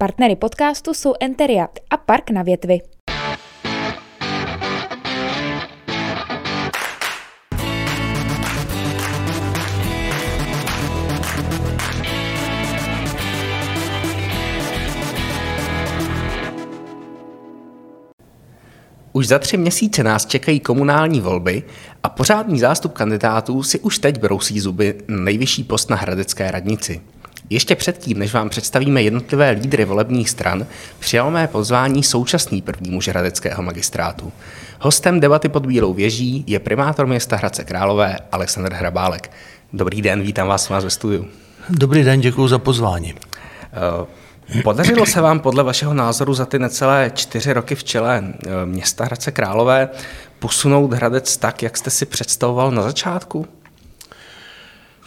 Partnery podcastu jsou Enteria a Park na větvi. Už za tři měsíce nás čekají komunální volby a pořádný zástup kandidátů si už teď brousí zuby na nejvyšší post na Hradecké radnici. Ještě předtím, než vám představíme jednotlivé lídry volebních stran, přijal mé pozvání současný první muž Hradeckého magistrátu. Hostem debaty pod Bílou věží je primátor města Hradce Králové Alexander Hrabálek. Dobrý den, vítám vás u nás ve studiu. Dobrý den, děkuji za pozvání. Uh, Podařilo se vám podle vašeho názoru za ty necelé čtyři roky v čele eh, města Hradce Králové posunout Hradec tak, jak jste si představoval na začátku?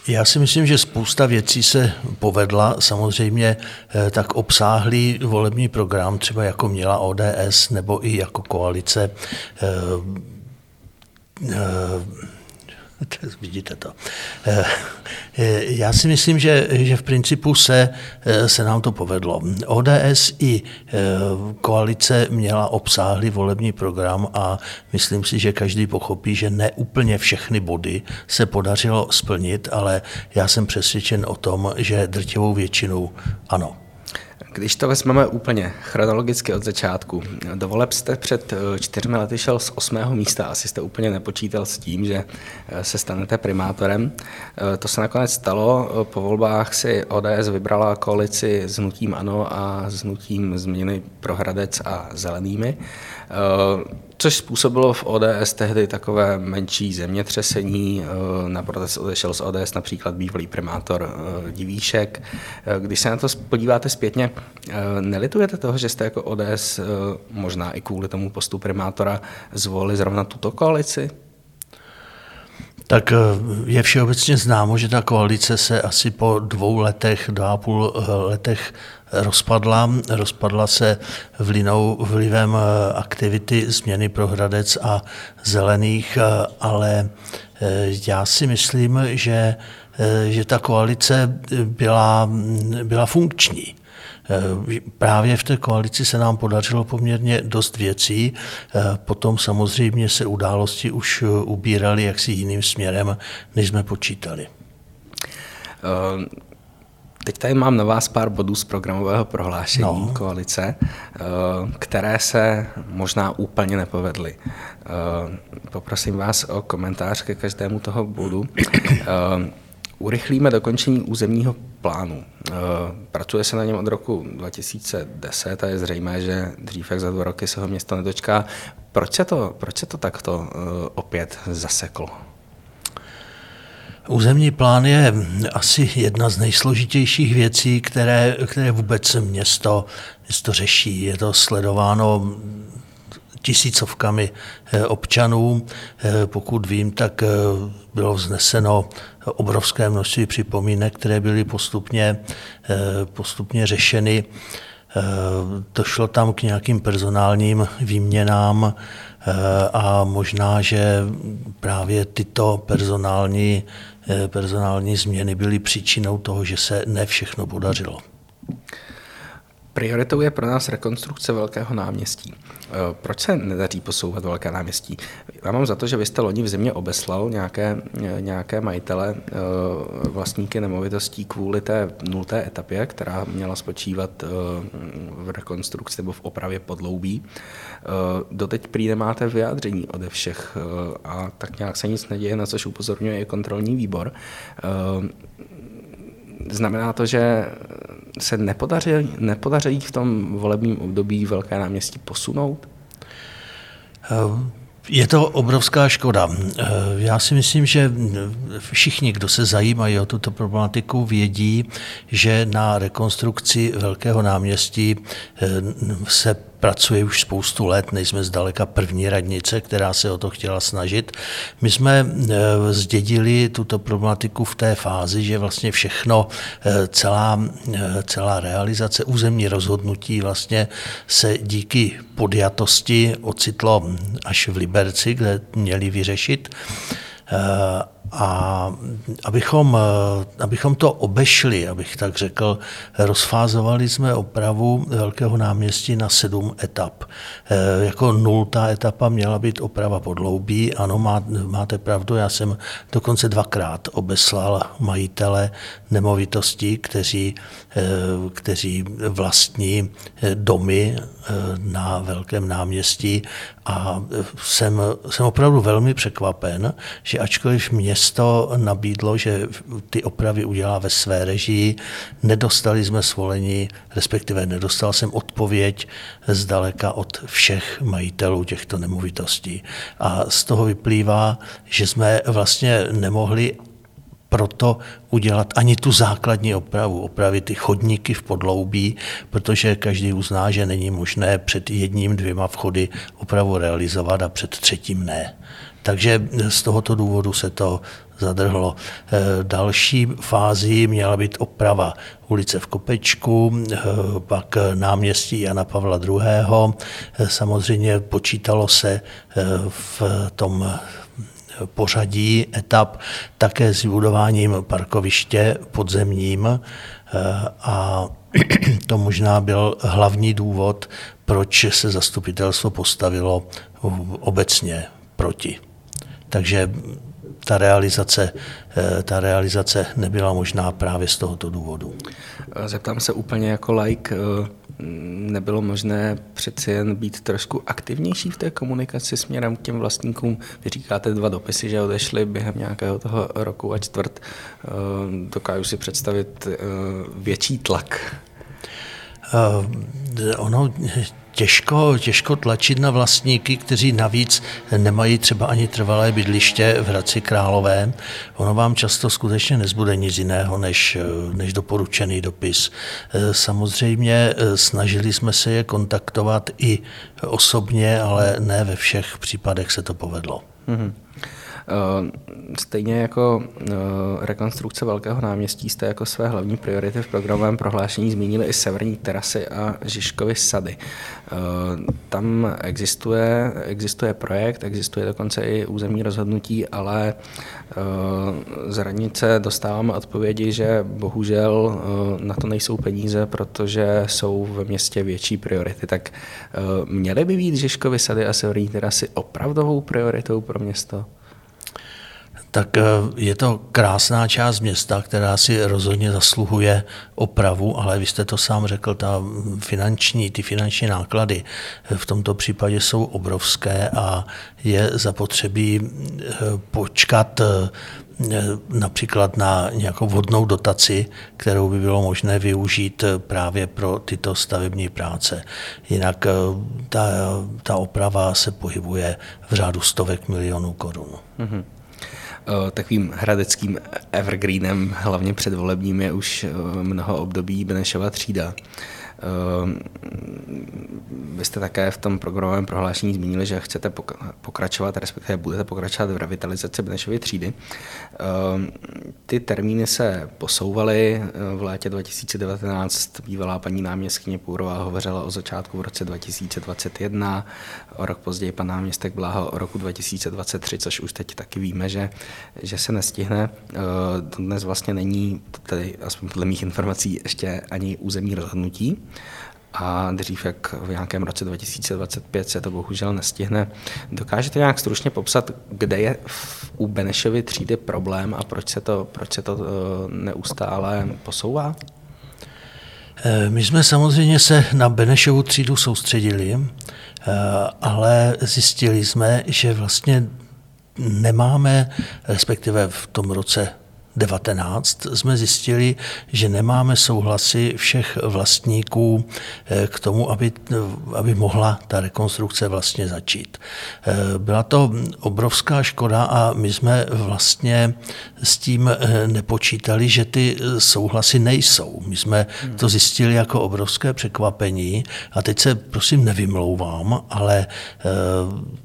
Já si myslím, že spousta věcí se povedla. Samozřejmě eh, tak obsáhlý volební program, třeba jako měla ODS nebo i jako koalice eh, Vidíte to. Eh, eh, já si myslím, že, že v principu se, eh, se nám to povedlo. ODS i koalice měla obsáhlý volební program a myslím si, že každý pochopí, že ne úplně všechny body se podařilo splnit, ale já jsem přesvědčen o tom, že drtivou většinou ano. Když to vezmeme úplně chronologicky od začátku, do voleb jste před eh, čtyřmi lety šel z osmého místa, asi jste úplně nepočítal s tím, že eh, se stanete primátorem. Eh, to se nakonec stalo, po volbách si ODS vybrala koalici s Hnutím Ano a s Hnutím Změny pro Hradec a Zelenými. Eh, což způsobilo v ODS tehdy takové menší zemětřesení. Eh, na protest odešel z ODS například bývalý primátor eh, Divíšek. Když se na to podíváte zpětně, nelitujete toho, že jste jako ODS možná i kvůli tomu postu primátora zvolili zrovna tuto koalici? Tak je všeobecně známo, že ta koalice se asi po dvou letech, dva a půl letech rozpadla. Rozpadla se vlinou, vlivem eh, aktivity změny pro Hradec a zelených, eh, ale eh, já si myslím, že, že ta koalice byla, byla funkční. Právě v té koalici se nám podařilo poměrně dost věcí. Potom samozřejmě se události už ubíraly jaksi jiným směrem, než jsme počítali. Teď tady mám na vás pár bodů z programového prohlášení no. koalice, eh, které se možná úplně nepovedly. Eh, poprosím vás o komentář ke každému toho bodu. Eh, urychlíme dokončení územního plánu. Pracuje se na něm od roku 2010 a je zřejmé, že dřív jak za dva roky se ho město nedočká. Proč se to, proč se to takto opět zaseklo? Územní plán je asi jedna z nejsložitějších věcí, které, které vůbec město, město řeší. Je to sledováno tisícovkami eh, občanů. Eh, pokud vím, tak eh, bylo vzneseno obrovské množství připomínek, které byly postupně, postupně řešeny. Došlo tam k nějakým personálním výměnám a možná, že právě tyto personální personální změny byly příčinou toho, že se ne všechno podařilo. Prioritou je pro nás rekonstrukce Velkého náměstí. Eh, proč se nedaří posouvat Velké náměstí? Já mám za to, že vy jste loni v zimě obeslal nějaké, eh, nějaké majitele, vlastníky nemovitostí kvůli té nulté etapě, která měla spočívat v rekonstrukci nebo v opravě podloubí. Doteď prý nemáte vyjádření ode všech a tak nějak se nic neděje, na což upozorňuje i kontrolní výbor. Znamená to, že se nepodaří, nepodaří v tom volebním období velké náměstí posunout? Je to obrovská škoda. Já si myslím, že všichni, kdo se zajímají o tuto problematiku, vědí, že na rekonstrukci Velkého náměstí se pracuje už spoustu let, nejsme zdaleka první radnice, která se o to chtěla snažit. My jsme eh, zdědili tuto problematiku v té fázi, že vlastně všechno, eh, celá, eh, celá realizace územní rozhodnutí vlastně se díky podjatosti ocitlo až v Liberci, kde měli vyřešit A abychom, abychom to obešli, abych tak řekl, rozfázovali jsme opravu Velkého náměstí na sedm etap. Jako nultá etapa měla být oprava podloubí. Ano, má, máte pravdu, já jsem dokonce dvakrát obeslal majitele nemovitostí, kteří, kteří vlastní domy na Velkém náměstí a jsem, jsem opravdu velmi překvapen, že ačkoliv město nabídlo, že ty opravy udělá ve své režii, nedostali jsme svolení, respektive nedostal jsem odpověď zdaleka od všech majitelů těchto nemovitostí. A z toho vyplývá, že jsme vlastně nemohli proto udělat ani tu základní opravu, opravit ty chodníky v podloubí, protože každý uzná, že není možné před jedním, dvěma vchody opravu realizovat a před třetím ne. Takže z tohoto důvodu se to zadrhlo. Eh, další fází měla být oprava ulice v Kopečku, eh, pak náměstí Jana Pavla II. Eh, samozřejmě počítalo se v tom pořadí etap také s budováním parkoviště podzemním a to možná byl hlavní důvod, proč se zastupitelstvo postavilo obecně proti. Takže ta realizace, eh, ta realizace nebyla možná právě z tohoto důvodu. Zeptám se úplně jako like, nebylo možné přeci jen být trošku aktivnější v té komunikaci směrem k těm vlastníkům? Vy říkáte dva dopisy, že odešli během nějakého toho roku a čtvrt. Eh, dokážu si představit eh, větší tlak. Ono těžko, těžko tlačit na vlastníky, kteří navíc nemají třeba ani trvalé bydliště v Hradci Králové. Ono vám často skutečně nezbude nic jiného než, než doporučený dopis. Samozřejmě snažili jsme se je kontaktovat i osobně, ale ne ve všech případech se to povedlo. Mm-hmm. Eh, stejně jako eh, rekonstrukce Velkého náměstí jste jako své hlavní priority v programovém prohlášení zmínili i severní terasy a Žižkovy sady. Eh, tam existuje, existuje projekt, existuje dokonce i územní rozhodnutí, ale z radnice dostáváme odpovědi, že bohužel na to nejsou peníze, protože jsou ve městě větší priority. Tak měly by být Žižkovy sady a severní terasy opravdovou prioritou pro město? Tak eh, je to krásná část města, která si rozhodně zasluhuje opravu, ale vy jste to sám řekl, ta finanční, ty finanční náklady v tomto případě jsou obrovské a je zapotřebí eh, počkat eh, například na nějakou vhodnou dotaci, kterou by bylo možné využít právě pro tyto stavební práce. Jinak ta, ta oprava se pohybuje v řádu stovek milionů korun. Mm-hmm. Eh, takovým hradeckým evergreenem, hlavně předvolebním, je už eh, mnoho období Benešova třída. Ehm, vy jste také v tom programovém prohlášení zmínili, že chcete pokračovat, respektive budete pokračovat v revitalizaci Benešovy třídy. Ehm, ty termíny se posouvaly. V létě 2019 bývalá paní náměstkyně Půrová hovořila o začátku v roce 2021, o rok později pan náměstek Bláho o roku 2023, což už teď taky víme, že, že se nestihne. Ehm, dnes vlastně není, tedy aspoň podle mých informací, ještě ani územní rozhodnutí a dřív jak v nějakém roce 2025 se to bohužel nestihne. Dokážete nějak stručně popsat, kde je u Benešovy třídy problém a proč se to, proč se to eh, neustále posouvá? Eh, my jsme samozřejmě se na Benešovu třídu soustředili, eh, ale zjistili jsme, že vlastně nemáme, respektive v tom roce 19 jsme zjistili, že nemáme souhlasy všech vlastníků eh, k tomu, aby, aby mohla ta rekonstrukce vlastně začít. Eh, byla to obrovská škoda a my jsme vlastně s tím eh, nepočítali, že ty souhlasy nejsou. My jsme to zjistili jako obrovské překvapení a teď se prosím nevymlouvám, ale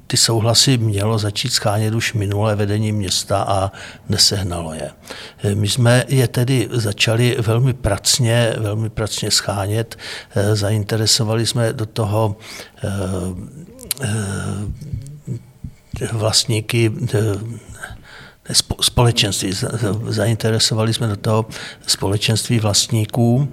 ty souhlasy mělo začít schánět už minulé vedení města a nesehnalo je. My jsme je tedy začali velmi pracně, velmi pracně schánět. Zainteresovali jsme do toho eh, eh, vlastníky eh, společenství. Zainteresovali jsme do toho společenství vlastníků,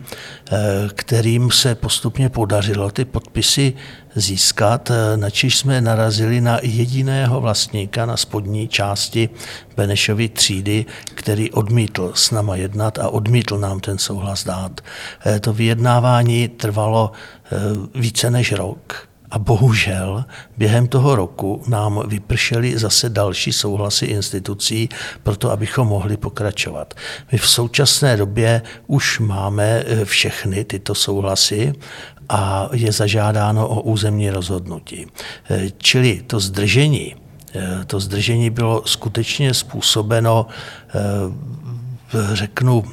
eh, kterým se postupně podařilo ty podpisy získat, eh, načež jsme narazili na jediného vlastníka na spodní části Benešovy třídy, který odmítl s náma jednat a odmítl nám ten souhlas dát. Eh, to vyjednávání trvalo více než rok a bohužel během toho roku nám vypršely zase další souhlasy institucí pro to, abychom mohli pokračovat. My v současné době už máme eh, všechny tyto souhlasy a je zažádáno o územní rozhodnutí. Eh, čili to zdržení, eh, to zdržení bylo skutečně způsobeno, řeknu,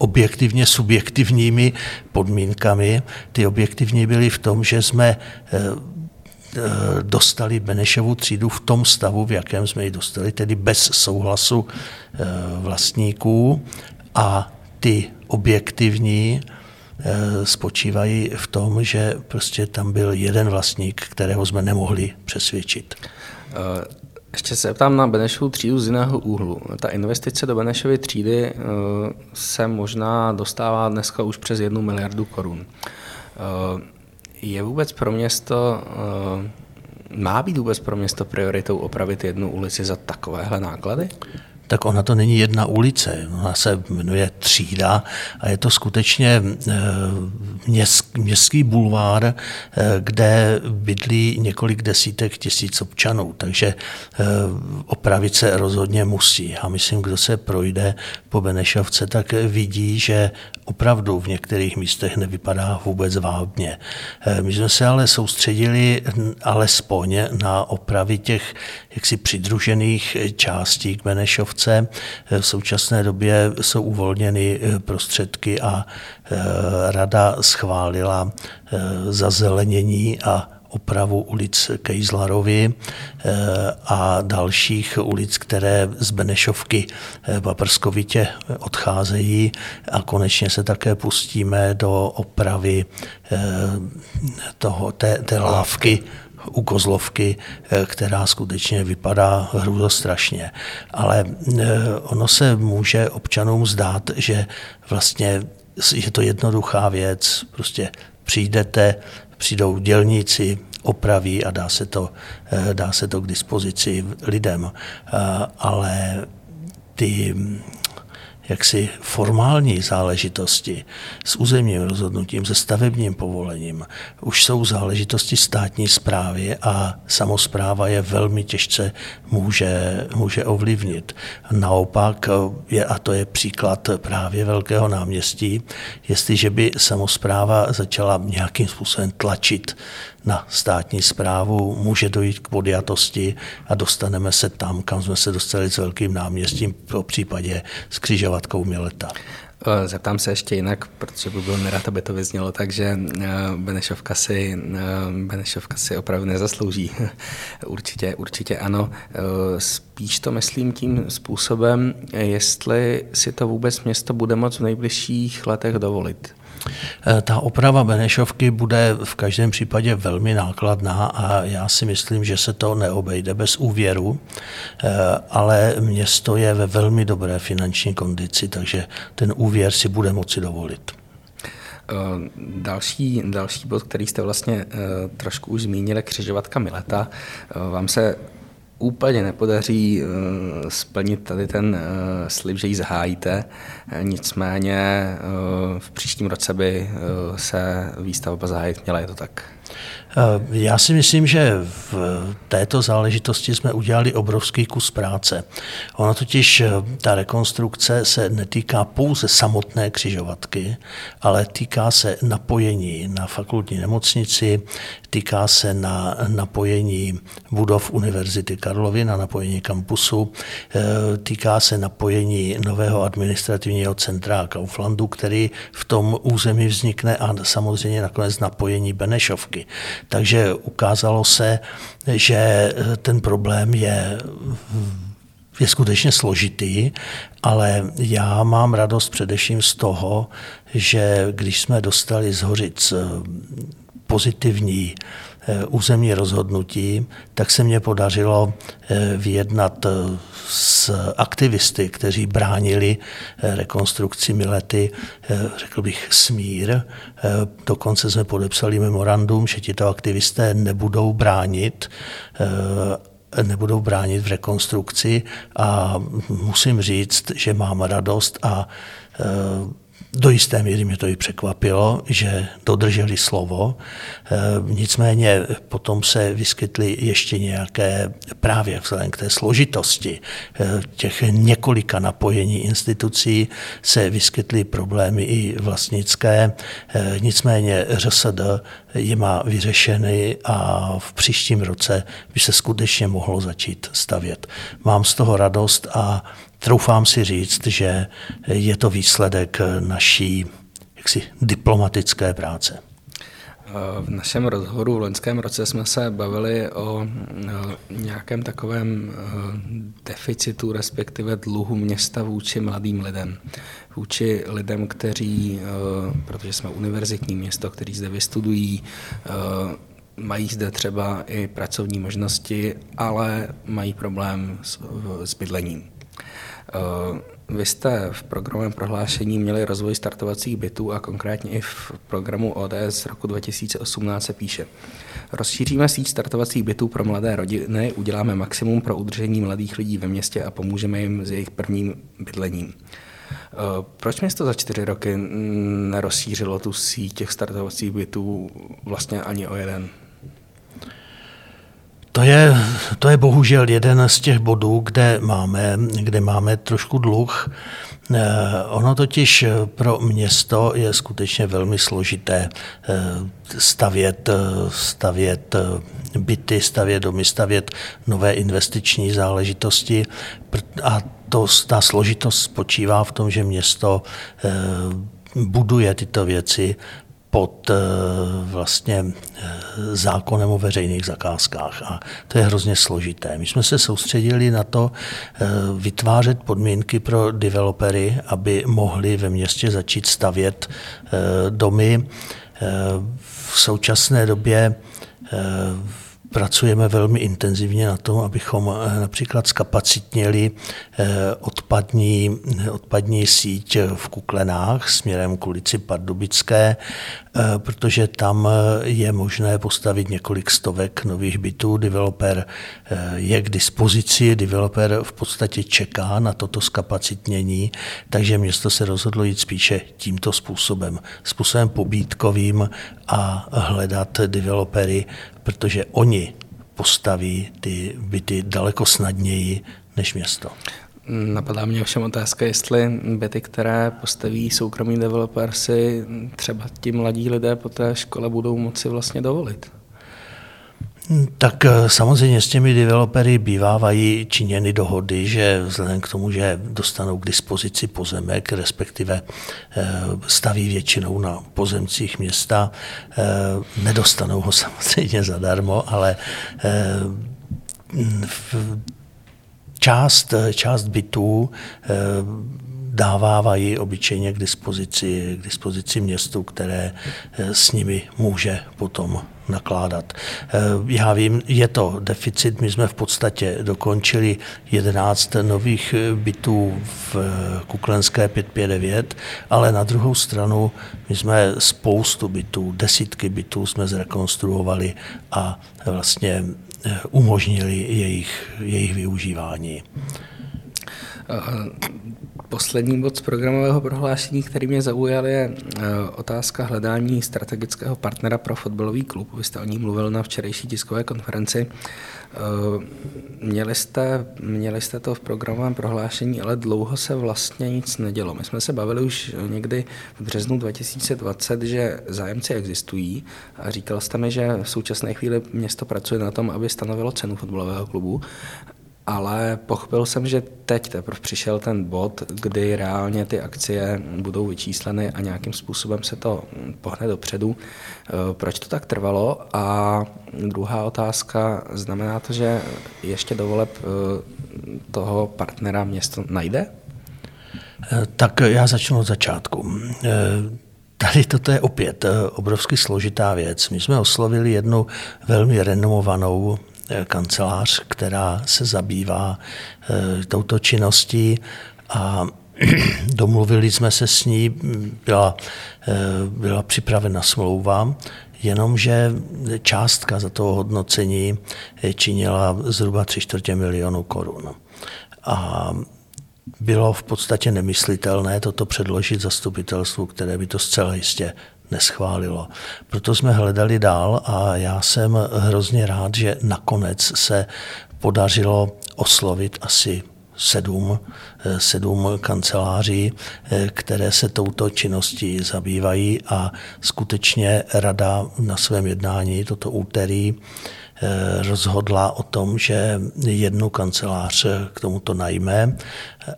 objektivně subjektivními podmínkami. Ty objektivní byly v tom, že jsme eh, eh, dostali Benešovu třídu v tom stavu, v jakém jsme ji dostali, tedy bez souhlasu eh, vlastníků a ty objektivní spočívají v tom, že prostě tam byl jeden vlastník, kterého jsme nemohli přesvědčit. Ještě se ptám na Benešovu třídu z jiného úhlu. Ta investice do Benešovy třídy eh, se možná dostává dneska už přes jednu miliardu korun. Eh, je vůbec pro město, eh, má být vůbec pro město prioritou opravit jednu ulici za takovéhle náklady? Tak ona to není jedna ulice, ona se jmenuje Třída a je to skutečně eh, městský bulvár, eh, kde bydlí několik desítek tisíc občanů, takže eh, opravit se rozhodně musí. A myslím, kdo se projde po Benešovce, tak vidí, že opravdu v některých místech nevypadá vůbec vábně. My jsme se ale soustředili alespoň na opravy těch jaksi přidružených částí k Benešovce, obce. V současné době jsou uvolněny eh, prostředky a eh, rada schválila eh, zazelenění a opravu ulic Kejzlarovi a dalších ulic, které z Benešovky paprskovitě odcházejí a konečně se také pustíme do opravy toho, té, té lávky u Kozlovky, eh, která skutečně vypadá strašně. Ale eh, ono se může občanům zdát, že vlastně je to jednoduchá věc, prostě přijdete, přijdou dělníci, opraví a dá se to, eh, dá se to k dispozici lidem. Ale ty jaksi formální záležitosti s územním rozhodnutím, se stavebním povolením, už jsou záležitosti státní zprávy a samozpráva je velmi těžce může, může ovlivnit. Naopak, je, a to je příklad právě Velkého náměstí, jestliže by samozpráva začala nějakým způsobem tlačit na státní zprávu, může dojít k podjatosti a dostaneme se tam, kam jsme se dostali s velkým náměstím, po případě s křižovatkou Mileta. Eh, zeptám se ještě jinak, protože by byl nerad, aby to vyznělo, takže eh, Benešovka si, eh, Benešovka si opravdu nezaslouží. určitě, určitě ano. Spíš to myslím tím způsobem, jestli si to vůbec město bude moct v nejbližších letech dovolit. Eh, ta oprava Benešovky bude v každém případě velmi nákladná a já si myslím, že se to neobejde bez úvěru, eh, ale město je ve velmi dobré finanční kondici, takže ten úvěr si bude moci dovolit. Eh, další, další bod, který jste vlastně trošku už zmínili, křižovatka Mileta. Vám se úplně nepodaří uh, splnit tady ten uh, slib, že ji zahájíte. Nicméně uh, v příštím roce by se výstavba zahájit měla, je to tak? Eh, já si myslím, že v této záležitosti jsme udělali obrovský kus práce. Ona totiž, eh, ta rekonstrukce se netýká pouze samotné křižovatky, ale týká se napojení na fakultní nemocnici, týká se na napojení budov Univerzity Karlovy, na napojení kampusu, eh, týká se napojení nového administrativního centra Kauflandu, který v tom území vznikne a samozřejmě nakonec napojení Benešovky. Takže ukázalo se, že ten problém je je skutečně složitý, ale já mám radost především z toho, že když jsme dostali z Horic pozitivní územní rozhodnutí, tak se mně podařilo vyjednat s aktivisty, kteří bránili rekonstrukci Milety, řekl bych, smír. Dokonce jsme podepsali memorandum, že tito aktivisté nebudou bránit nebudou bránit v rekonstrukci a musím říct, že mám radost a do jisté míry mě to i překvapilo, že dodrželi slovo. E, nicméně potom se vyskytly ještě nějaké, právě vzhledem k té složitosti e, těch několika napojení institucí, se vyskytly problémy i vlastnické. E, nicméně ŘSD je má vyřešeny a v příštím roce by se skutečně mohlo začít stavět. Mám z toho radost a troufám si říct, že je to výsledek naší jaksi, diplomatické práce. V našem rozhovoru v loňském roce jsme se bavili o nějakém takovém deficitu, respektive dluhu města vůči mladým lidem. Vůči lidem, kteří, protože jsme univerzitní město, kteří zde vystudují, mají zde třeba i pracovní možnosti, ale mají problém s, s bydlením. Eh, vy jste v programovém prohlášení měli rozvoj startovacích bytů a konkrétně i v programu ODS z roku 2018 se píše. Rozšíříme síť startovacích bytů pro mladé rodiny, uděláme maximum pro udržení mladých lidí ve městě a pomůžeme jim s jejich prvním bydlením. Eh, proč město za čtyři roky nerozšířilo tu síť těch startovacích bytů vlastně ani o jeden? To je, to je bohužel jeden z těch bodů, kde máme, kde máme trošku dluh. Eh, ono totiž pro město je skutečně velmi složité eh, stavět, eh, stavět byty, stavět domy, stavět nové investiční záležitosti. A to, ta složitost spočívá v tom, že město buduje tyto věci pod eh, vlastně eh, zákonem o veřejných zakázkách a to je hrozně složité. My jsme se soustředili na to eh, vytvářet podmínky pro developery, aby mohli ve městě začít stavět domy. V současné době Pracujeme velmi intenzivně na tom, abychom eh, například skapacitnili eh, odpadní, odpadní síť v Kuklenách směrem k ulici Pardubické, eh, protože tam je možné postavit několik stovek nových bytů. Developer je k dispozici, developer v podstatě čeká na toto skapacitnění, takže město se rozhodlo jít spíše tímto způsobem, způsobem pobítkovým a hledat developery, protože oni postaví ty byty daleko snadněji než město. Napadá mě ovšem otázka, jestli byty, které postaví soukromý developer, si třeba ti mladí lidé po té škole budou moci vlastně dovolit. Tak eh, samozřejmě s těmi developery bývávají činěny dohody, že vzhledem k tomu, že dostanou k dispozici pozemek, respektive eh, staví většinou na pozemcích města, eh, nedostanou ho samozřejmě zadarmo, ale část, část bytů dávávají obyčejně k dispozici, k dispozici městu, které s nimi může potom nakládat. Eh, já vím, je to deficit, my jsme v podstatě dokončili 11 nových eh, bytů v Kuklenské 559, ale na druhou stranu my jsme spoustu bytů, desítky bytů jsme zrekonstruovali a vlastně umožnili jejich, jejich využívání. Poslední bod z programového prohlášení, který mě zaujal, je eh, otázka hledání strategického partnera pro fotbalový klub. Vy jste o ní mluvil na včerejší tiskové konferenci. Eh, měli jste, měli jste to v programovém prohlášení, ale dlouho se vlastně nic nedělo. My jsme se bavili už někdy v březnu 2020, že zájemci existují a říkal jste mi, že v současné chvíli město pracuje na tom, aby stanovilo cenu fotbalového klubu ale pochopil jsem, že teď teprve přišel ten bod, kdy reálně ty akcie budou vyčísleny a nějakým způsobem se to pohne dopředu. Eh, proč to tak trvalo? A druhá otázka, znamená to, že ještě do voleb eh, toho partnera město najde? Eh, tak já začnu od začátku. tady toto je opět obrovsky složitá věc. My jsme oslovili jednu velmi renomovanou kancelář, která se zabývá touto činností a domluvili jsme se s ní, byla, byla připravena smlouva, jenomže částka za to hodnocení činila zhruba 3 čtvrtě milionu korun. A bylo v podstatě nemyslitelné toto předložit zastupitelstvu, které by to zcela jistě neschválilo. Proto jsme hledali dál a já jsem hrozně rád, že nakonec se podařilo oslovit asi sedm, sedm kanceláří, které se touto činností zabývají a skutečně rada na svém jednání toto úterý Eh, rozhodla o tom, že jednu kancelář k tomuto najme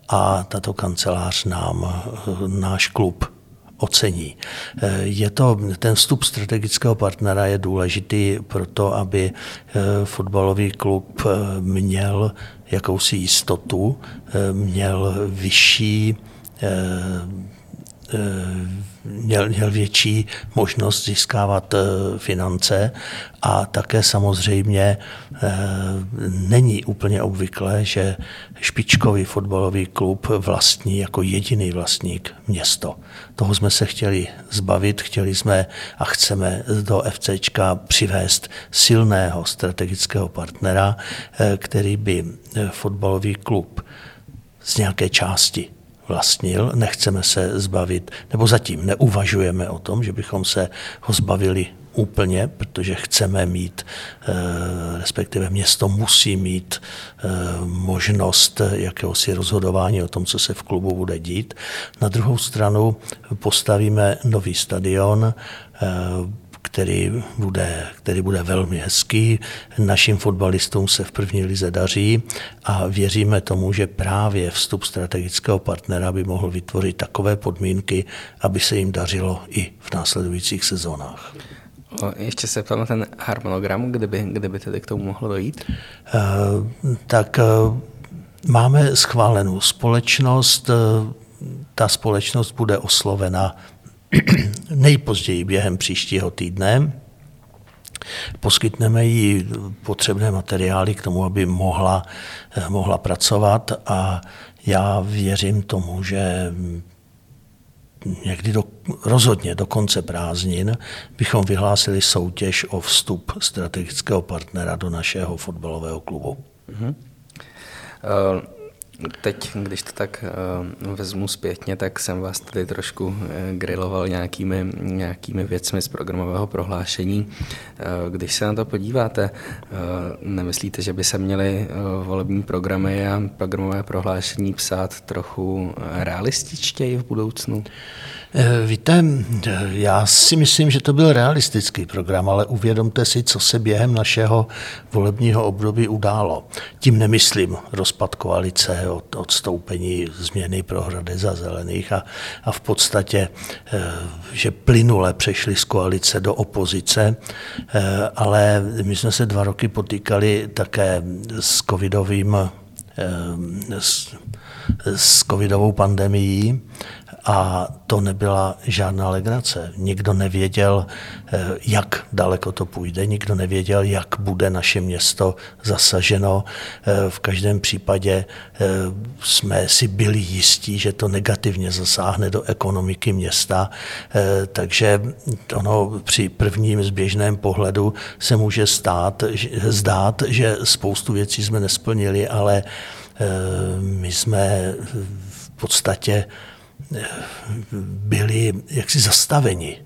a tato kancelář nám eh, náš klub ocení. Eh, je to, ten vstup strategického partnera je důležitý proto, aby fotbalový klub měl jakousi jistotu, měl vyšší měl, měl větší možnost získávat eh, finance a také samozřejmě eh, není úplně obvyklé, že špičkový fotbalový klub vlastní jako jediný vlastník město. Toho jsme se chtěli zbavit, chtěli jsme a chceme do FCčka přivést silného strategického partnera, eh, který by fotbalový klub z nějaké části vlastnil, nechceme se zbavit, nebo zatím neuvažujeme o tom, že bychom se ho zbavili úplně, protože chceme mít, eh, respektive město musí mít eh, možnost jakéhosi rozhodování o tom, co se v klubu bude dít. Na druhou stranu postavíme nový stadion, eh, který bude, který bude velmi hezký. Našim fotbalistům se v první lize daří a věříme tomu, že právě vstup strategického partnera by mohl vytvořit takové podmínky, aby se jim dařilo i v následujících sezónách. Ještě se ptám na ten harmonogram, kdyby, kdyby tedy k tomu mohlo dojít? Uh, tak uh, máme schválenou společnost, uh, ta společnost bude oslovena nejpozději během příštího týdne. Poskytneme jí potřebné materiály k tomu, aby mohla, mohla pracovat a já věřím tomu, že někdy do, rozhodně do konce prázdnin bychom vyhlásili soutěž o vstup strategického partnera do našeho fotbalového klubu. Mm-hmm. Uh... Teď, když to tak uh, vezmu zpětně, tak jsem vás tady trošku uh, griloval nějakými, nějakými věcmi z programového prohlášení. Uh, když se na to podíváte, nemyslíte, že by se měly volební programy a programové prohlášení psát trochu realističtěji v budoucnu? Eh, víte, já si myslím, že to byl realistický program, ale uvědomte si, co se během našeho volebního období událo. Tím nemyslím rozpad koalice, od, odstoupení změny prohrady za zelených a, a v podstatě, eh, že plynule přešli z koalice do opozice, eh, ale my jsme se dva roky potýkali také s covidovým s, s covidovou pandemií a to nebyla žádná legrace. Nikdo nevěděl, eh, jak daleko to půjde, nikdo nevěděl, jak bude naše město zasaženo. Eh, v každém případě eh, jsme si byli jistí, že to negativně zasáhne do ekonomiky města, takže ono při prvním zběžném pohledu se může stát, zdát, že spoustu věcí jsme nesplnili, ale my jsme v podstatě byli jaksi zastaveni.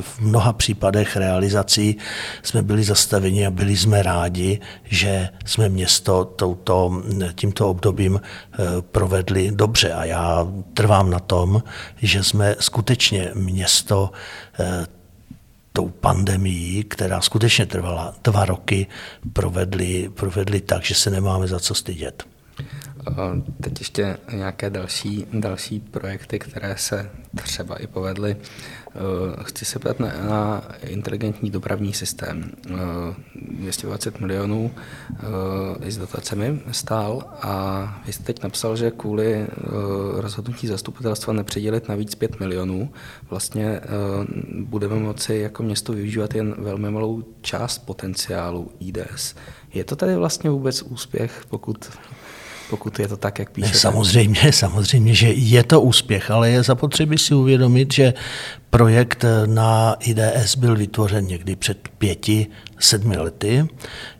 V mnoha případech realizací jsme byli zastaveni a byli jsme rádi, že jsme město touto, tímto obdobím eh, provedli dobře. A já trvám na tom, že jsme skutečně město eh, tou pandemií, která skutečně trvala dva roky, provedli, provedli tak, že se nemáme za co stydět. Teď ještě nějaké další, další projekty, které se třeba i povedly. Chci se ptat na, na inteligentní dopravní systém. 220 milionů i s dotacemi stál a vy jste teď napsal, že kvůli rozhodnutí zastupitelstva nepředělit navíc 5 milionů vlastně budeme moci jako město využívat jen velmi malou část potenciálu IDS. Je to tady vlastně vůbec úspěch, pokud pokud je to tak, jak píše. Samozřejmě, samozřejmě, že je to úspěch, ale je zapotřebí si uvědomit, že projekt na IDS byl vytvořen někdy před pěti, sedmi lety.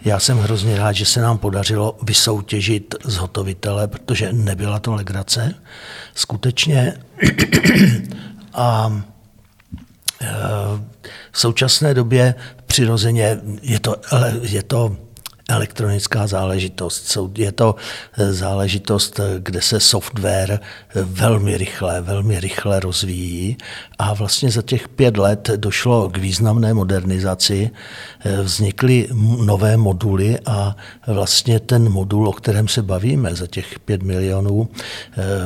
Já jsem hrozně rád, že se nám podařilo vysoutěžit zhotovitele, protože nebyla to legrace. Skutečně a e, v současné době přirozeně je to, je to elektronická záležitost. Je to eh, záležitost, eh, kde se software eh, velmi rychle, velmi rychle rozvíjí a vlastně za těch pět let došlo k významné modernizaci, vznikly nové moduly a vlastně ten modul, o kterém se bavíme za těch pět milionů,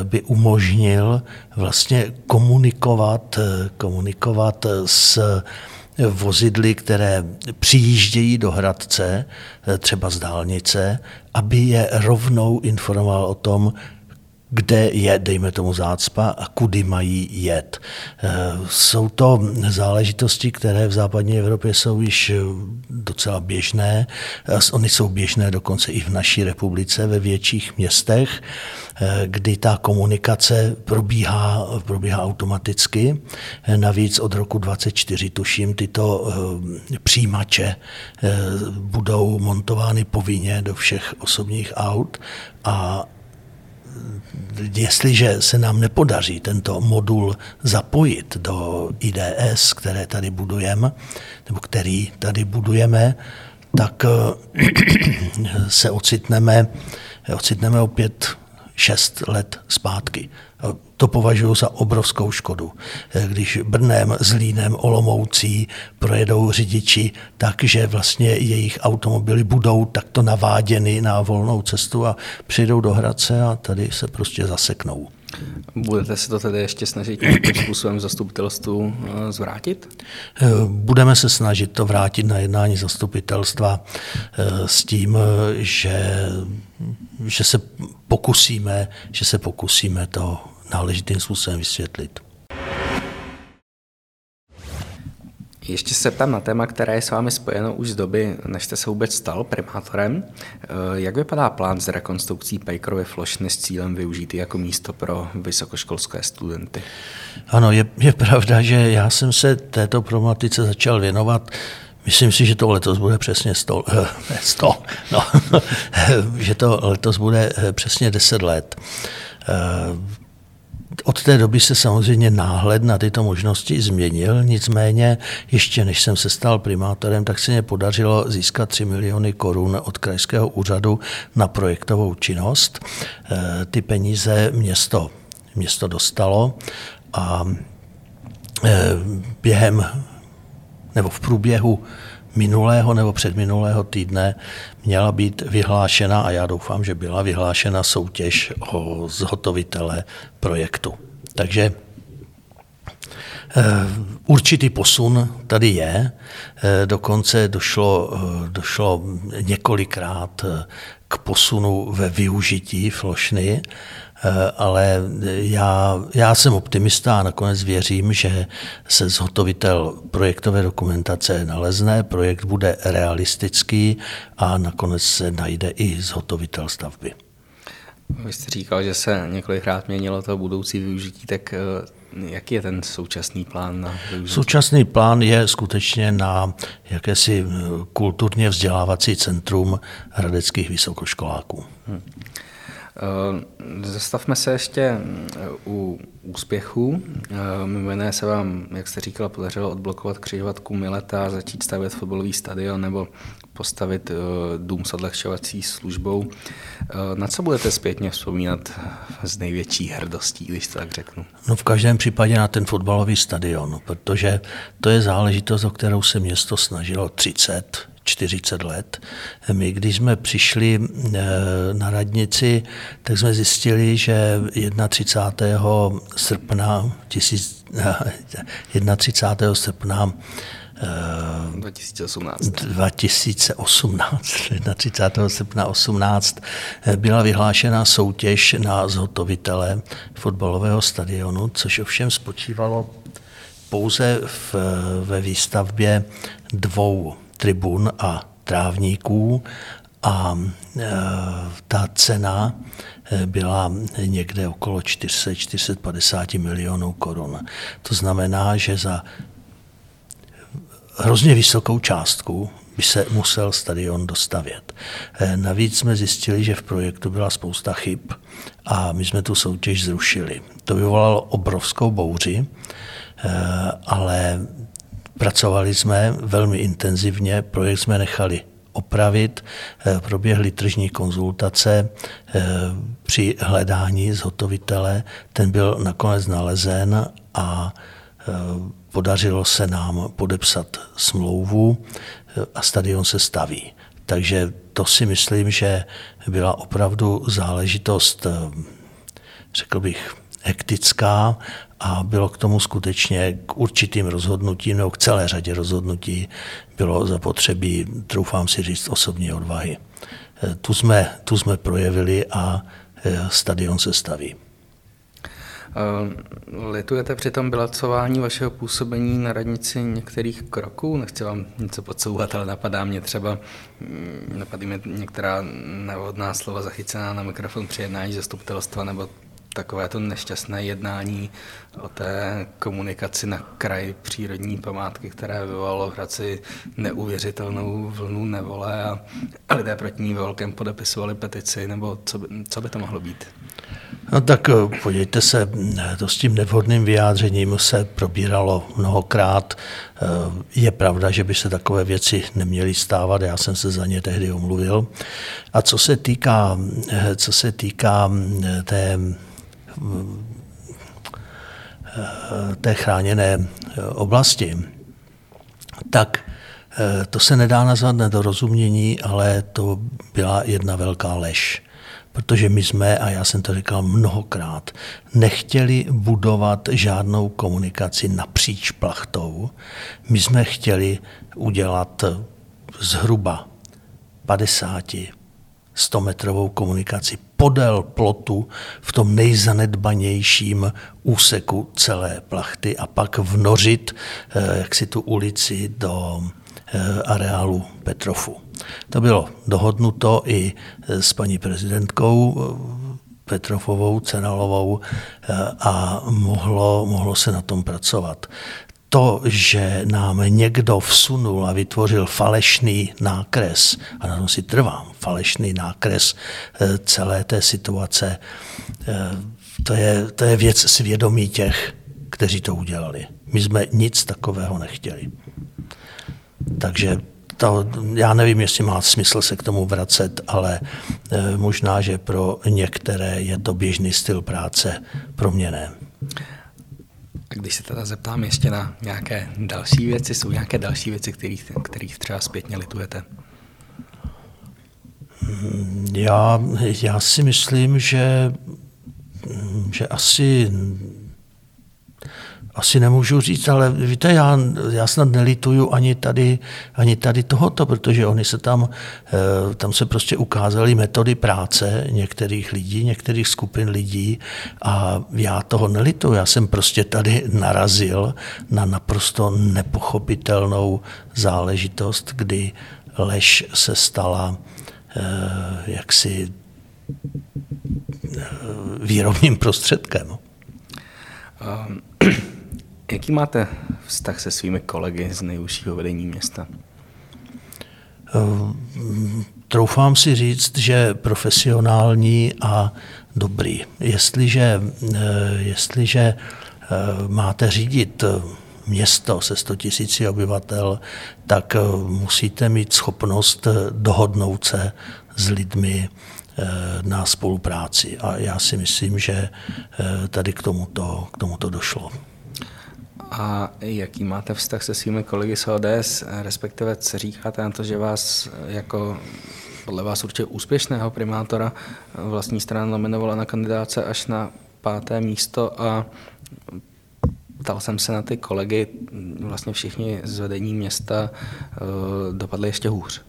by umožnil vlastně komunikovat, komunikovat s vozidly, které přijíždějí do Hradce, eh, třeba z dálnice, aby je rovnou informoval o tom, kde je, dejme tomu, zácpa a kudy mají jet. Eh, jsou to záležitosti, které v západní Evropě jsou již eh, docela běžné. Ony jsou běžné dokonce i v naší republice, ve větších městech, eh, kdy ta komunikace probíhá, probíhá automaticky. Navíc od roku 24 tuším, tyto přijímače budou montovány povinně do všech osobních aut a jestliže se nám nepodaří tento modul zapojit do IDS, které tady budujeme, nebo který tady budujeme, tak eh, se ocitneme, ocitneme opět šest let zpátky. To považuji za obrovskou škodu. Když Brnem, Zlínem, Olomoucí projedou řidiči tak, že vlastně jejich automobily budou takto naváděny na volnou cestu a přijdou do Hradce a tady se prostě zaseknou. Budete se to tedy ještě snažit nějakým způsobem zastupitelstvu eh, zvrátit? Eh, budeme se snažit to vrátit na jednání zastupitelstva eh, s tím, že, že se pokusíme, že se pokusíme to náležitým způsobem vysvětlit. Ještě se ptám na téma, které je s vámi spojeno už z doby, než jste se vůbec stal primátorem. Eh, jak vypadá plán s rekonstrukcí Pejkrovy flošny s cílem využít jako místo pro vysokoškolské studenty? Ano, je, je pravda, že já jsem se této problematice začal věnovat Myslím si, že to letos bude přesně 100, 100 no, že to letos bude eh, přesně 10 let. Eh, od té doby se samozřejmě náhled na tyto možnosti změnil, nicméně ještě než jsem se stal primátorem, tak se mě podařilo získat 3 miliony korun od krajského úřadu na projektovou činnost. Eh, ty peníze město, město dostalo a během nebo v průběhu minulého nebo předminulého týdne měla být vyhlášena, a já doufám, že byla vyhlášena soutěž o zhotovitele projektu. Takže eh, Určitý posun tady je, eh, dokonce došlo, eh, došlo několikrát k posunu ve využití flošny ale já, já jsem optimista a nakonec věřím, že se zhotovitel projektové dokumentace nalezne, projekt bude realistický a nakonec se najde i zhotovitel stavby. Vy jste říkal, že se několikrát měnilo to budoucí využití, tak eh, jaký je ten současný plán na využití? Současný plán je skutečně na jakési kulturně vzdělávací centrum hradeckých vysokoškoláků. Hmm. Eh, zastavme se ještě eh, u úspěchů. Eh, mimo jiné se vám, jak jste říkala, podařilo odblokovat křižovatku Mileta, začít stavět fotbalový stadion nebo postavit dům s odlehčovací službou. Na co budete zpětně vzpomínat s největší hrdostí, když to tak řeknu? No v každém případě na ten fotbalový stadion, protože to je záležitost, o kterou se město snažilo 30, 40 let. My, když jsme přišli na radnici, tak jsme zjistili, že 31. srpna, 31. srpna 2018. 2018, 31. srpna 18 byla vyhlášena soutěž na zhotovitele fotbalového stadionu, což ovšem spočívalo pouze v, ve výstavbě dvou tribun a trávníků a e, ta cena e, byla někde okolo 400-450 milionů korun. To znamená, že za hrozně vysokou částku by se musel stadion dostavět. Eh, navíc jsme zjistili, že v projektu byla spousta chyb a my jsme tu soutěž zrušili. To vyvolalo obrovskou bouři, ale pracovali jsme velmi intenzivně, projekt jsme nechali opravit, eh, proběhly tržní konzultace při hledání zhotovitele, ten byl nakonec nalezen a podařilo se nám podepsat smlouvu eh, a stadion se staví. Takže to si myslím, že byla opravdu záležitost, eh, řekl bych, hektická a bylo k tomu skutečně k určitým rozhodnutím nebo k celé řadě rozhodnutí bylo zapotřebí, troufám si říct, osobní odvahy. Eh, tu jsme, tu jsme projevili a stadion se staví. Eh, litujete při tom bilacování vašeho působení na radnici některých kroků? Nechci vám něco podsouvat, ale napadá mě třeba, mm, napadají mě některá nevhodná slova zachycená na mikrofon při jednání zastupitelstva nebo takové to nešťastné jednání o té komunikaci na kraji přírodní památky, které vyvolalo v Hradci neuvěřitelnou vlnu nevole a lidé proti ní velkém podepisovali petici, nebo co by, co by to mohlo být? No tak eh, podívejte se, to s tím nevhodným vyjádřením se probíralo mnohokrát. Eh, je pravda, že by se takové věci neměly stávat, já jsem se za ně tehdy omluvil. A co se týká, eh, co se týká té, té chráněné oblasti, tak to se nedá nazvat nedorozumění, ale to byla jedna velká lež protože my jsme, a já jsem to říkal mnohokrát, nechtěli budovat žádnou komunikaci napříč plachtou. My jsme chtěli udělat zhruba 50 100 metrovou komunikaci podél plotu v tom nejzanedbanějším úseku celé plachty a pak vnořit eh, jak si tu ulici do eh, areálu Petrofu. To bylo dohodnuto i s paní prezidentkou eh, Petrofovou, Cenalovou eh, a mohlo, mohlo se na tom pracovat. To, že nám někdo vsunul a vytvořil falešný nákres, a na tom si trvám, falešný nákres eh, celé té situace, to je, to je věc svědomí těch, kteří to udělali. My jsme nic takového nechtěli. Takže to, já nevím, jestli má smysl se k tomu vracet, ale e, možná, že pro některé je to běžný styl práce, pro mě ne. A když se teda zeptám ještě na nějaké další věci, jsou nějaké další věci, kterých, kterých třeba zpětně litujete? Já, já si myslím, že, že asi asi nemůžu říct, ale víte, já, já snad nelituju ani tady, ani tady tohoto, protože oni se tam, eh, tam se prostě ukázaly metody práce některých lidí, některých skupin lidí a já toho nelituju. Já jsem prostě tady narazil na naprosto nepochopitelnou záležitost, kdy lež se stala eh, jaksi eh, výrobním prostředkem. Um. Jaký máte vztah se svými kolegy z nejúžšího vedení města? Eh, troufám si říct, že profesionální a dobrý. Jestliže, eh, jestliže eh, máte řídit město se 100 000 obyvatel, tak musíte mít schopnost dohodnout se s lidmi na spolupráci. A já si myslím, že tady k tomuto, k tomuto došlo. A jaký máte vztah se svými kolegy z ODS, respektive co říkáte na to, že vás jako podle vás určitě úspěšného primátora vlastní strana nominovala na kandidáce až na páté místo a ptal jsem se na ty kolegy, vlastně všichni z vedení města eh, dopadli ještě hůř.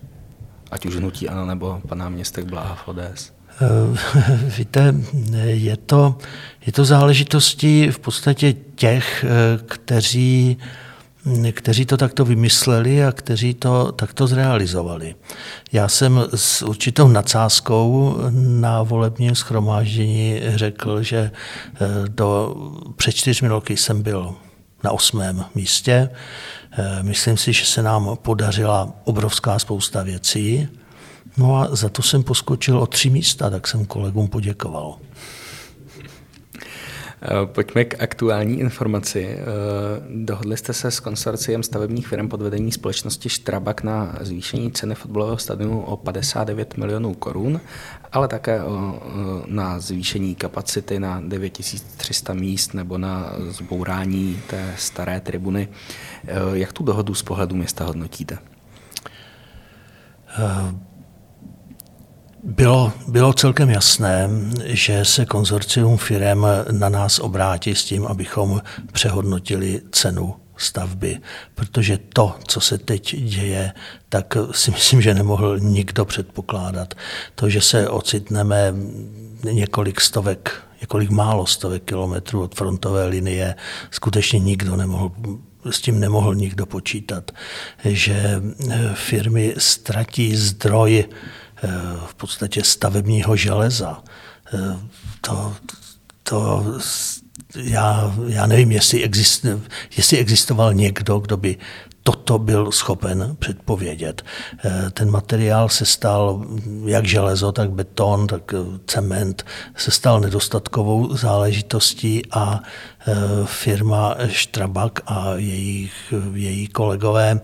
Ať už hnutí ano, nebo pan náměstek Bláha v ODS. Eh, víte, je to, je to záležitostí v podstatě těch, eh, kteří kteří to takto vymysleli a kteří to takto zrealizovali. Já jsem s určitou nadsázkou na volebním schromáždění řekl, že eh, do, před čtyřmi roky jsem byl na osmém místě. Myslím si, že se nám podařila obrovská spousta věcí. No a za to jsem poskočil o tři místa, tak jsem kolegům poděkoval. Eh, pojďme k aktuální informaci. Eh, dohodli jste se s konsorciem stavebních firm pod vedení společnosti Štrabak na zvýšení ceny fotbalového stadionu o 59 milionů korun, ale také o, eh, na zvýšení kapacity na 9300 míst nebo na zbourání té staré tribuny. Jak tu dohodu z pohledu města hodnotíte? Uh bylo, bylo celkem jasné, že se konzorcium firem na nás obrátí s tím, abychom přehodnotili cenu stavby, protože to, co se teď děje, tak si myslím, že nemohl nikdo předpokládat. To, že se ocitneme několik stovek, několik málo stovek kilometrů od frontové linie, skutečně nikdo nemohl s tím nemohl nikdo počítat, že firmy ztratí zdroj v podstatě stavebního železa. Eh, to, to já, já nevím, jestli, exist, jestli existoval někdo, kdo by toto byl schopen předpovědět. Eh, ten materiál se stal, jak železo, tak beton, tak cement, se stal nedostatkovou záležitostí a firma Štrabak a jejich, její kolegové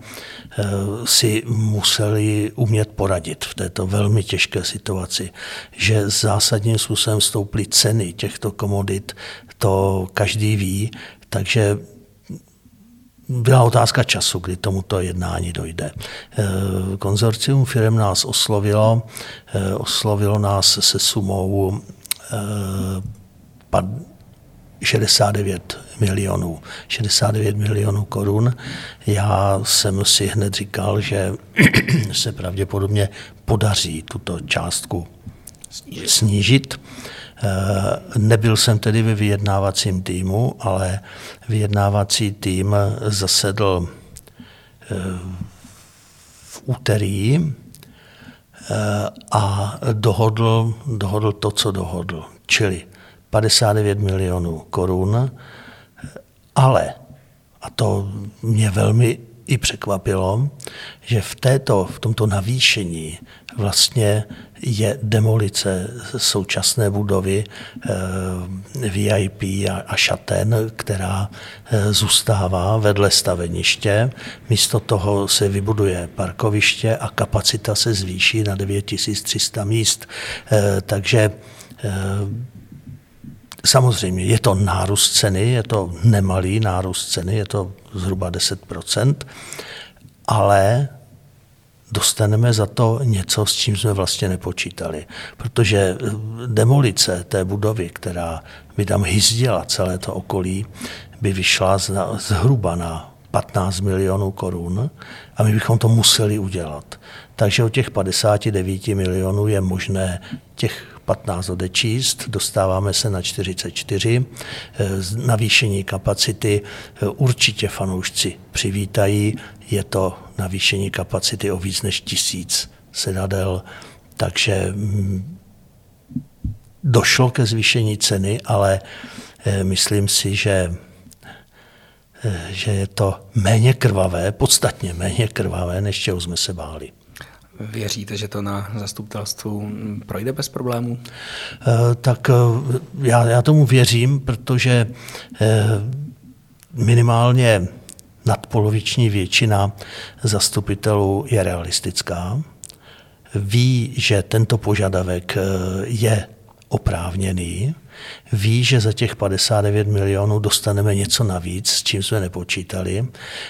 si museli umět poradit v této velmi těžké situaci, že zásadním způsobem stouply ceny těchto komodit, to každý ví, takže byla otázka času, kdy tomuto jednání dojde. Konzorcium firm nás oslovilo, oslovilo nás se sumou 69 milionů, 69 milionů korun. Já jsem si hned říkal, že se pravděpodobně podaří tuto částku snížit. Eh, nebyl jsem tedy ve vyjednávacím týmu, ale vyjednávací tým zasedl eh, v úterý eh, a dohodl, dohodl to, co dohodl. Čili 59 milionů korun, ale, a to mě velmi i překvapilo, že v, této, v tomto navýšení vlastně je demolice současné budovy eh, VIP a šaten, která eh, zůstává vedle staveniště. Místo toho se vybuduje parkoviště a kapacita se zvýší na 9300 míst. Eh, takže Samozřejmě je to nárůst ceny, je to nemalý nárůst ceny, je to zhruba 10% ale dostaneme za to něco, s čím jsme vlastně nepočítali. Protože demolice té budovy, která by tam hyzdila celé to okolí, by vyšla zhruba na 15 milionů korun a my bychom to museli udělat. Takže o těch 59 milionů je možné těch 15 odečíst, dostáváme se na 44. Eh, navýšení kapacity eh, určitě fanoušci přivítají, je to navýšení kapacity o víc než tisíc sedadel, takže mm, došlo ke zvýšení ceny, ale eh, myslím si, že že je to méně krvavé, podstatně méně krvavé, než čeho jsme se báli. Věříte, že to na zastupitelstvu projde bez problémů? Eh, tak eh, já, já tomu věřím, protože eh, minimálně nadpoloviční většina zastupitelů je realistická. Ví, že tento požadavek je oprávněný, ví, že za těch 59 milionů dostaneme něco navíc, s čím jsme nepočítali.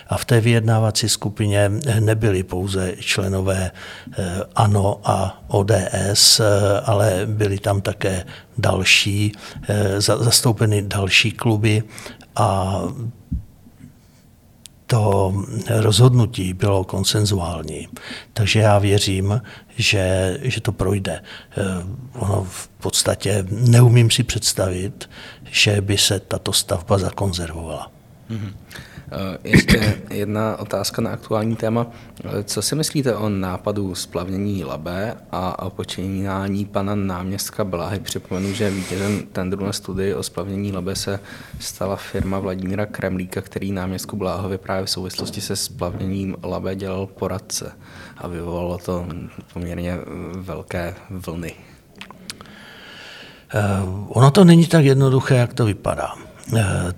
A v té vyjednávací skupině nebyli pouze členové eh, ANO a ODS, eh, ale byli tam také další, eh, zastoupeny další kluby a to rozhodnutí bylo konsenzuální. Takže já věřím, že, že to projde. Eh, ono v podstatě neumím si představit, že by se tato stavba zakonzervovala. Mm-hmm. Ještě jedna otázka na aktuální téma. Co si myslíte o nápadu splavnění Labe a počínání pana náměstka Blahy? Připomenu, že vítězem tendru na studii o splavnění Labe se stala firma Vladimíra Kremlíka, který náměstku Bláhovi právě v souvislosti se splavněním Labe dělal poradce a vyvolalo to poměrně velké vlny. Ono to není tak jednoduché, jak to vypadá.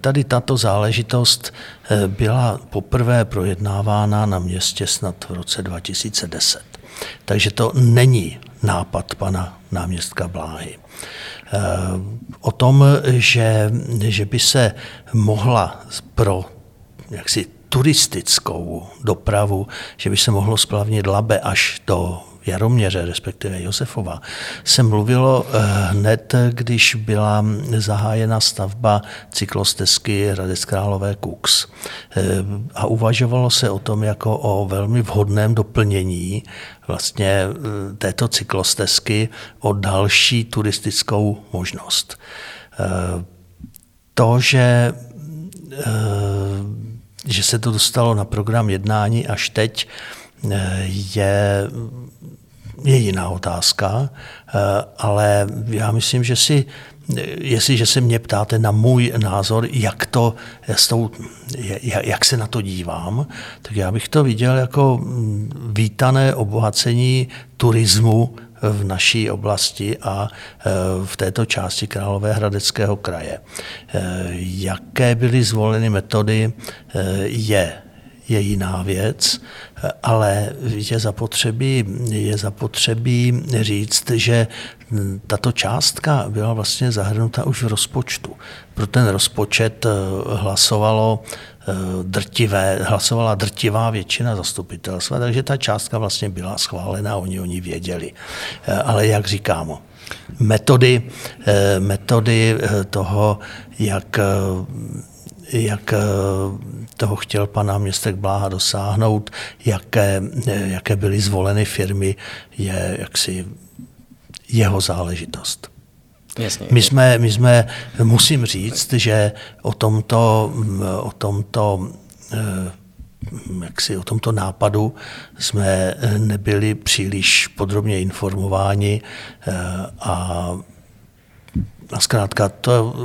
Tady tato záležitost eh, byla poprvé projednávána na městě snad v roce 2010. Takže to není nápad pana náměstka Bláhy. Eh, o tom, že, že by se mohla pro jaksi turistickou dopravu, že by se mohlo splavnit Labe až do Jaroměře, respektive Josefova, se mluvilo eh, hned, když byla zahájena stavba cyklostezky Hradec Králové Kux. Eh, a uvažovalo se o tom jako o velmi vhodném doplnění vlastně eh, této cyklostezky o další turistickou možnost. To, že že se to dostalo na program jednání až teď, je je jiná otázka, eh, ale já myslím, že si, jestliže se mě ptáte na můj názor, jak, to, s tou, jak se na to dívám, tak já bych to viděl jako vítané obohacení turismu v naší oblasti a eh, v této části Královéhradeckého kraje. Eh, jaké byly zvoleny metody, je je jiná věc, ale je zapotřebí, je zapotřebí říct, že tato částka byla vlastně zahrnuta už v rozpočtu. Pro ten rozpočet eh, hlasovalo eh, drtivé, hlasovala drtivá většina zastupitelstva, takže ta částka vlastně byla schválena, oni o ní věděli. Eh, ale jak říkám, metody, metody toho, jak jak eh, toho chtěl pan náměstek Bláha dosáhnout, jaké, eh, jaké byly zvoleny firmy, je jaksi jeho záležitost. Jasně. My jsme, my jsme, musím říct, že o tomto, o tomto eh, jak si o tomto nápadu jsme nebyli příliš podrobně informováni a zkrátka to,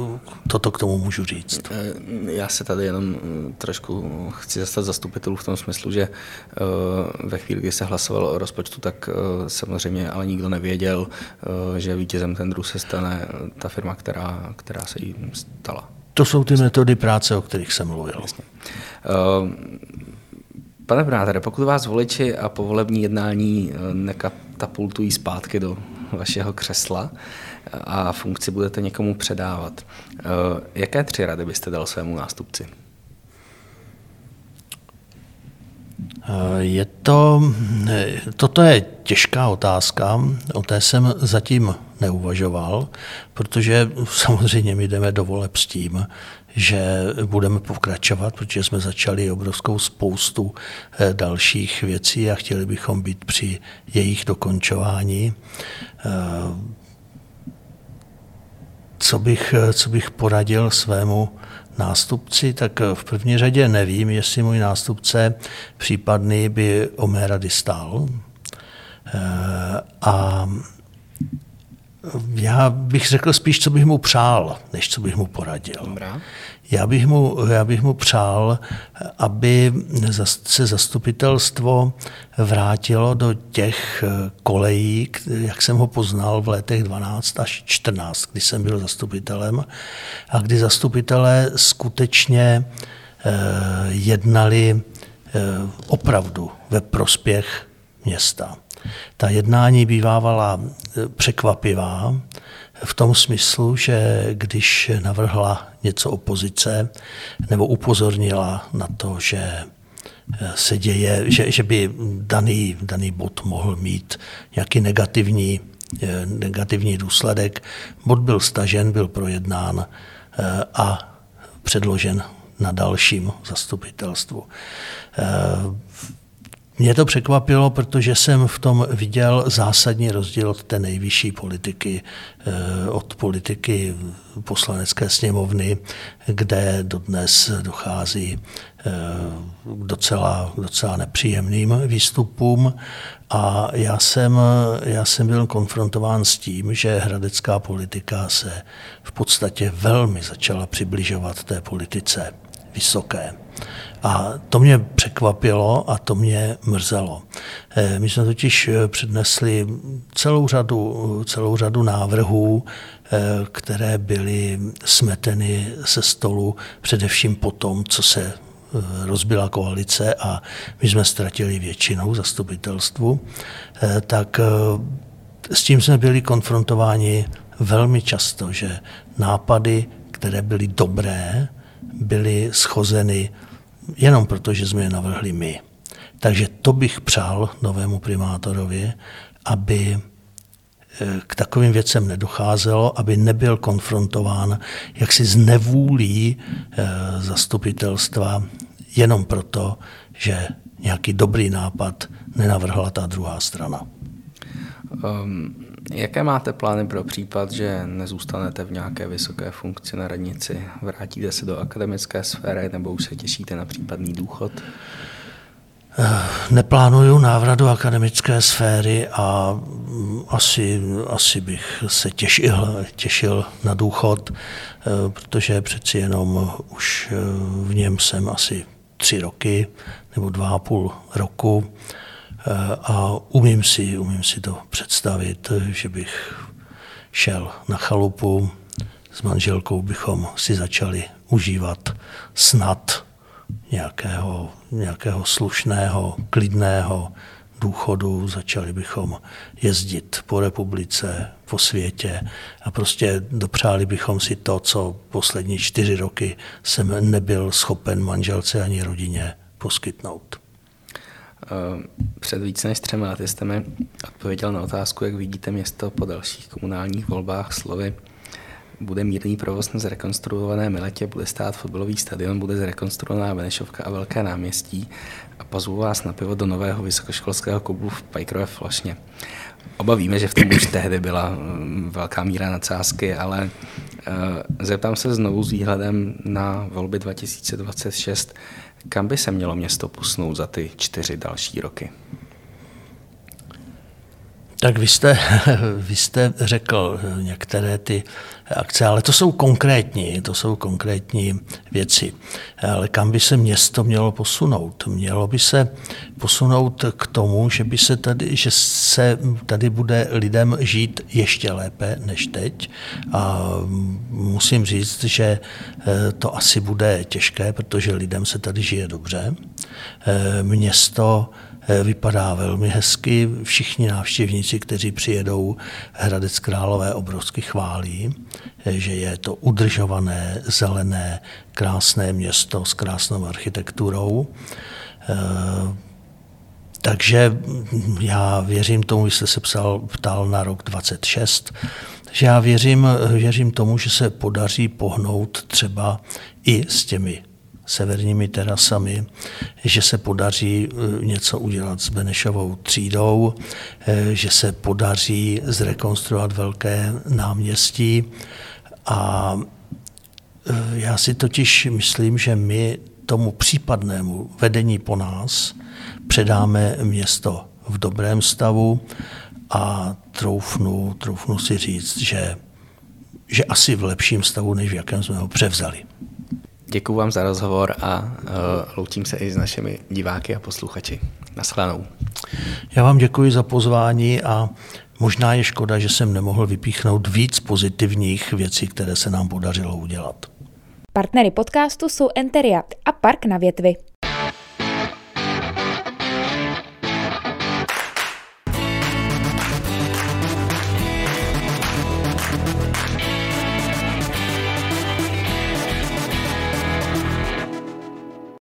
toto k tomu můžu říct. Eh, já se tady jenom mm, trošku chci zastat zastupitelů v tom smyslu, že eh, ve chvíli, kdy se hlasovalo o rozpočtu, tak eh, samozřejmě ale nikdo nevěděl, že vítězem tendru se stane ta firma, která, která se jí stala. To jsou ty metody práce, o kterých jsem mluvil. Jasně. Pane Brátore, pokud vás voliči a povolební jednání nekatapultují zpátky do vašeho křesla, a funkci budete někomu předávat. Eh, jaké tři rady byste dal svému nástupci? Eh, je to, toto je těžká otázka, o té jsem zatím neuvažoval, protože samozřejmě my jdeme do voleb s tím, že budeme pokračovat, protože jsme začali obrovskou spoustu eh, dalších věcí a chtěli bychom být při jejich dokončování co bych, co bych poradil svému nástupci, tak v první řadě nevím, jestli můj nástupce případný by o mé rady stál. Eh, a já bych řekl spíš, co bych mu přál, než co bych mu poradil. Dobrá. Já bych mu, já bych mu přál, aby se zastupitelstvo vrátilo do těch eh, kolejí, jak jsem ho poznal v letech 12 až 14, kdy jsem byl zastupitelem, a kdy zastupitelé skutečně eh, jednali eh, opravdu ve prospěch města. Ta jednání bývávala překvapivá v tom smyslu, že když navrhla něco opozice nebo upozornila na to, že se děje, že, že by daný, daný bod mohl mít nějaký negativní, negativní důsledek. Bod byl stažen, byl projednán a předložen na dalším zastupitelstvu. Mě to překvapilo, protože jsem v tom viděl zásadní rozdíl od té nejvyšší politiky, eh, od politiky poslanecké sněmovny, kde dodnes dochází eh, k docela, docela nepříjemným výstupům. A já jsem, já jsem byl konfrontován s tím, že hradecká politika se v podstatě velmi začala přibližovat té politice vysoké. A to mě překvapilo a to mě mrzelo. Eh, my jsme totiž eh, přednesli celou řadu, celou řadu návrhů, eh, které byly smeteny se stolu především po tom, co se rozbila koalice a my jsme ztratili většinou zastupitelstvu, tak s tím jsme byli konfrontováni velmi často, že nápady, které byly dobré, byly schozeny jenom proto, že jsme je navrhli my. Takže to bych přál novému primátorovi, aby eh, k takovým věcem nedocházelo, aby nebyl konfrontován jaksi z nevůlí eh, zastupitelstva jenom proto, že nějaký dobrý nápad nenavrhla ta druhá strana. Um, jaké máte plány pro případ, že nezůstanete v nějaké vysoké funkci na radnici? Vrátíte se do akademické sféry nebo už se těšíte na případný důchod? Neplánuju návrat do akademické sféry a mm, asi, asi bych se těšil, těšil na důchod, eh, protože přeci jenom už eh, v něm jsem asi tři roky nebo dva a půl roku a umím si, umím si to představit, že bych šel na chalupu, s manželkou bychom si začali užívat snad nějakého, nějakého slušného, klidného důchodu, začali bychom jezdit po republice, po světě a prostě dopřáli bychom si to, co poslední čtyři roky jsem nebyl schopen manželce ani rodině poskytnout. Eh, před více než třemi lety jste mi odpověděl na otázku, jak vidíte město po dalších komunálních volbách slovy. Bude mírný provoz na zrekonstruované Miletě, bude stát fotbalový stadion, bude zrekonstruovaná Benešovka a Velké náměstí a pozvu vás na pivo do nového vysokoškolského klubu v Pajkrové Flašně. Oba víme, že v tom už tehdy byla mm, velká míra nadsázky, ale uh, zeptám se znovu s výhledem na volby 2026, kam by se mělo město posunout za ty čtyři další roky? Tak vy jste, vy jste řekl některé ty akce, ale to jsou konkrétní, to jsou konkrétní věci. Ale kam by se město mělo posunout? Mělo by se posunout k tomu, že, by se tady, že se tady bude lidem žít ještě lépe než teď. A musím říct, že eh, to asi bude těžké, protože lidem se tady žije dobře. Eh, město vypadá velmi hezky. Všichni návštěvníci, kteří přijedou Hradec Králové, obrovsky chválí, eh, že je to udržované, zelené, krásné město s krásnou architekturou. Eh, takže já věřím tomu, jste se psal, ptal na rok 26, že já věřím, věřím tomu, že se podaří pohnout třeba i s těmi severními terasami, že se podaří eh, něco udělat s Benešovou třídou, eh, že se podaří zrekonstruovat velké náměstí a eh, já si totiž myslím, že my tomu případnému vedení po nás předáme město v dobrém stavu a troufnu, troufnu si říct, že, že asi v lepším stavu, než v jakém jsme ho převzali. Děkuji vám za rozhovor a uh, loučím se i s našimi diváky a posluchači. Naschledanou. Já vám děkuji za pozvání a možná je škoda, že jsem nemohl vypíchnout víc pozitivních věcí, které se nám podařilo udělat. Partnery podcastu jsou Enteria a Park na větvi.